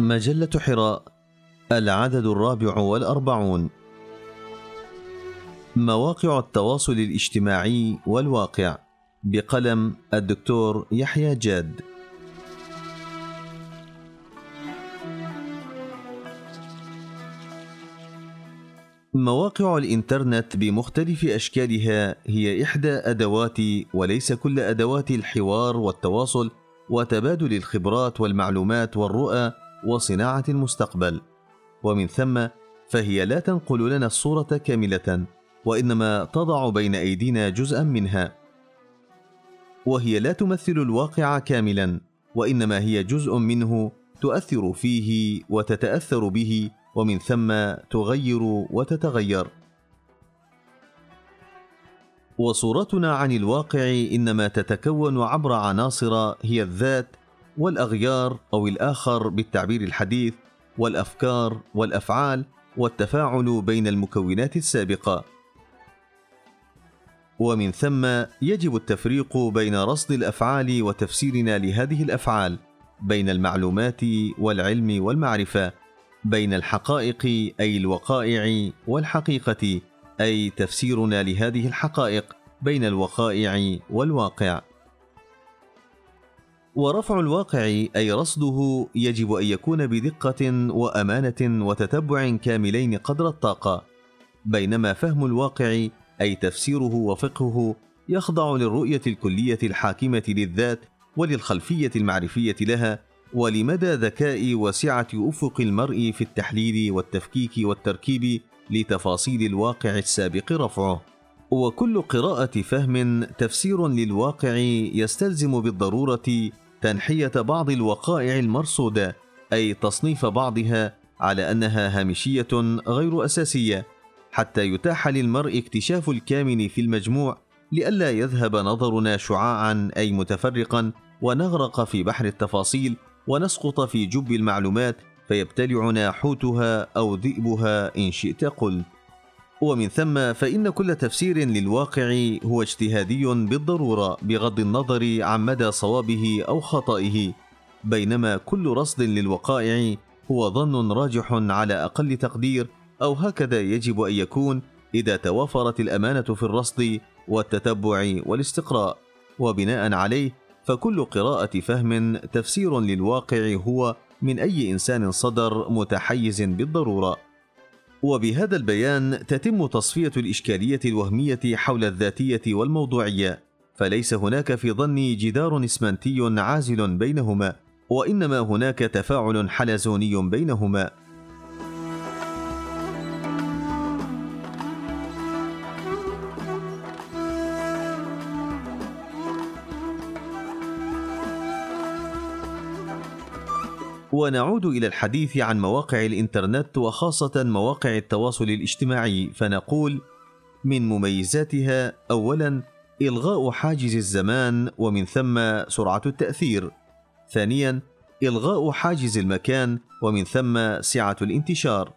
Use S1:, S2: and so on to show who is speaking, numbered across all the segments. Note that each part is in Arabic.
S1: مجلة حراء العدد الرابع والأربعون. مواقع التواصل الاجتماعي والواقع بقلم الدكتور يحيى جاد. مواقع الإنترنت بمختلف أشكالها هي إحدى أدوات وليس كل أدوات الحوار والتواصل وتبادل الخبرات والمعلومات والرؤى وصناعة المستقبل. ومن ثم فهي لا تنقل لنا الصورة كاملة وإنما تضع بين أيدينا جزءا منها. وهي لا تمثل الواقع كاملا وإنما هي جزء منه تؤثر فيه وتتأثر به ومن ثم تغير وتتغير. وصورتنا عن الواقع إنما تتكون عبر عناصر هي الذات والأغيار أو الآخر بالتعبير الحديث والأفكار والأفعال والتفاعل بين المكونات السابقة. ومن ثم يجب التفريق بين رصد الأفعال وتفسيرنا لهذه الأفعال بين المعلومات والعلم والمعرفة بين الحقائق أي الوقائع والحقيقة أي تفسيرنا لهذه الحقائق بين الوقائع والواقع. ورفع الواقع أي رصده يجب أن يكون بدقة وأمانة وتتبع كاملين قدر الطاقة. بينما فهم الواقع أي تفسيره وفقهه يخضع للرؤية الكلية الحاكمة للذات وللخلفية المعرفية لها ولمدى ذكاء وسعة أفق المرء في التحليل والتفكيك والتركيب لتفاصيل الواقع السابق رفعه. وكل قراءة فهم تفسير للواقع يستلزم بالضرورة تنحية بعض الوقائع المرصوده أي تصنيف بعضها على أنها هامشية غير أساسية حتى يتاح للمرء اكتشاف الكامن في المجموع لئلا يذهب نظرنا شعاعا أي متفرقا ونغرق في بحر التفاصيل ونسقط في جب المعلومات فيبتلعنا حوتها أو ذئبها إن شئت قلت ومن ثم فإن كل تفسير للواقع هو اجتهادي بالضرورة بغض النظر عن مدى صوابه أو خطئه بينما كل رصد للوقائع هو ظن راجح على أقل تقدير أو هكذا يجب أن يكون إذا توافرت الأمانة في الرصد والتتبع والاستقراء. وبناء عليه فكل قراءة فهم تفسير للواقع هو من أي إنسان صدر متحيز بالضرورة. وبهذا البيان تتم تصفية الإشكالية الوهمية حول الذاتية والموضوعية فليس هناك في ظني جدار إسمنتي عازل بينهما وإنما هناك تفاعل حلزوني بينهما. ونعود إلى الحديث عن مواقع الإنترنت وخاصة مواقع التواصل الاجتماعي فنقول من مميزاتها اولا إلغاء حاجز الزمان ومن ثم سرعة التأثير. ثانيا إلغاء حاجز المكان ومن ثم سعة الانتشار.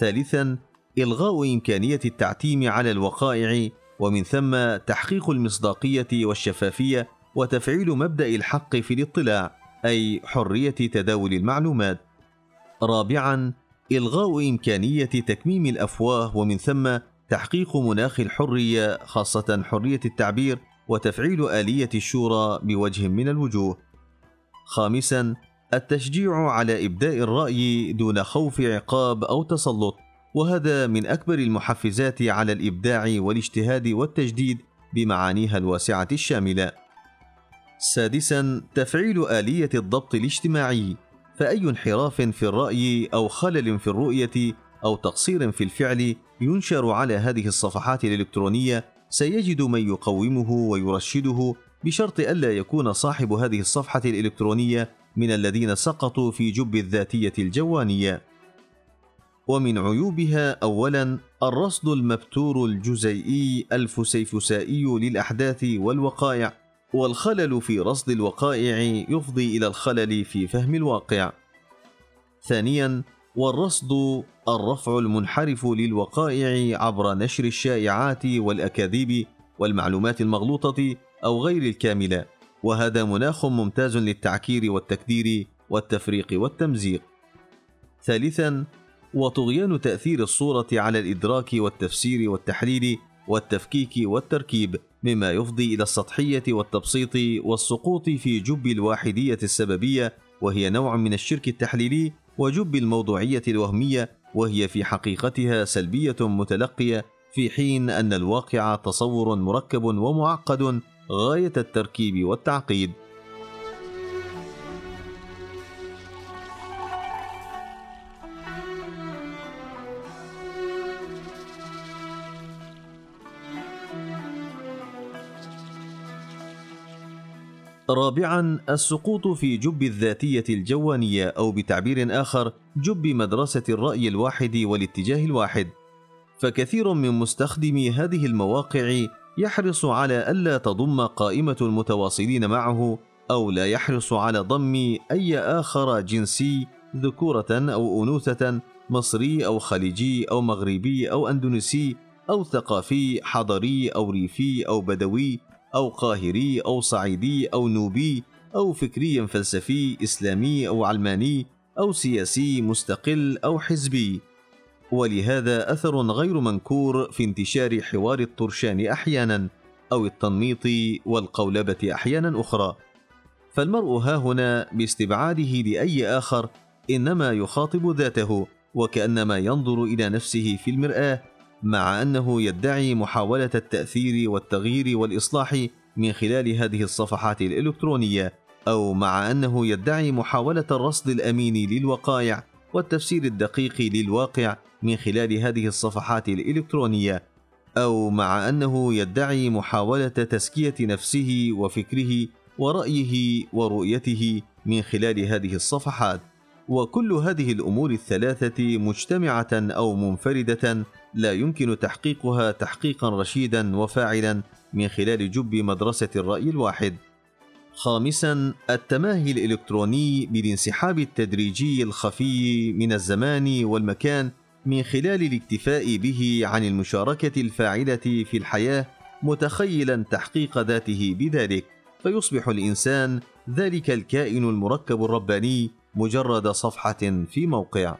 S1: ثالثا إلغاء إمكانية التعتيم على الوقائع ومن ثم تحقيق المصداقية والشفافية وتفعيل مبدأ الحق في الاطلاع. أي حرية تداول المعلومات. رابعا إلغاء إمكانية تكميم الأفواه ومن ثم تحقيق مناخ الحرية خاصة حرية التعبير وتفعيل آلية الشورى بوجه من الوجوه. خامسا التشجيع على إبداء الرأي دون خوف عقاب أو تسلط وهذا من أكبر المحفزات على الإبداع والاجتهاد والتجديد بمعانيها الواسعة الشاملة. سادسا تفعيل آلية الضبط الاجتماعي فأي انحراف في الرأي أو خلل في الرؤية أو تقصير في الفعل ينشر على هذه الصفحات الإلكترونية سيجد من يقومه ويرشده بشرط ألا يكون صاحب هذه الصفحة الإلكترونية من الذين سقطوا في جب الذاتية الجوانية. ومن عيوبها أولا الرصد المبتور الجزيئي الفسيفسائي للأحداث والوقائع والخلل في رصد الوقائع يفضي إلى الخلل في فهم الواقع. ثانيا والرصد الرفع المنحرف للوقائع عبر نشر الشائعات والأكاذيب والمعلومات المغلوطة أو غير الكاملة وهذا مناخ ممتاز للتعكير والتكدير والتفريق والتمزيق. ثالثا وطغيان تأثير الصورة على الإدراك والتفسير والتحليل والتفكيك والتركيب. مما يفضي إلى السطحية والتبسيط والسقوط في جب الواحدية السببية وهي نوع من الشرك التحليلي وجب الموضوعية الوهمية وهي في حقيقتها سلبية متلقية في حين أن الواقع تصور مركب ومعقد غاية التركيب والتعقيد. رابعا السقوط في جب الذاتية الجوانية أو بتعبير آخر جب مدرسة الرأي الواحد والاتجاه الواحد. فكثير من مستخدمي هذه المواقع يحرص على ألا تضم قائمة المتواصلين معه أو لا يحرص على ضم أي آخر جنسي ذكورة أو أنوثة مصري أو خليجي أو مغربي أو أندونيسي أو ثقافي حضري أو ريفي أو بدوي. أو قاهري أو صعيدي أو نوبي أو فكري فلسفي إسلامي أو علماني أو سياسي مستقل أو حزبي. ولهذا أثر غير منكور في انتشار حوار الطرشان أحيانا أو التنميط والقولبة أحيانا أخرى. فالمرء ها هنا باستبعاده لأي آخر إنما يخاطب ذاته وكأنما ينظر إلى نفسه في المرآة مع أنه يدعي محاولة التأثير والتغيير والإصلاح من خلال هذه الصفحات الإلكترونية أو مع أنه يدعي محاولة الرصد الامين للوقائع والتفسير الدقيق للواقع من خلال هذه الصفحات الإلكترونية أو مع أنه يدعي محاولة تزكية نفسه وفكره ورأيه ورؤيته من خلال هذه الصفحات. وكل هذه الأمور الثلاثة مجتمعة أو منفردة لا يمكن تحقيقها تحقيقا رشيدا وفاعلا من خلال جب مدرسة الرأي الواحد. خامسا التماهي الإلكتروني بالانسحاب التدريجي الخفي من الزمان والمكان من خلال الاكتفاء به عن المشاركة الفاعلة في الحياة متخيلا تحقيق ذاته بذلك. فيصبح الإنسان ذلك الكائن المركب الرباني مجرد صفحة في موقع.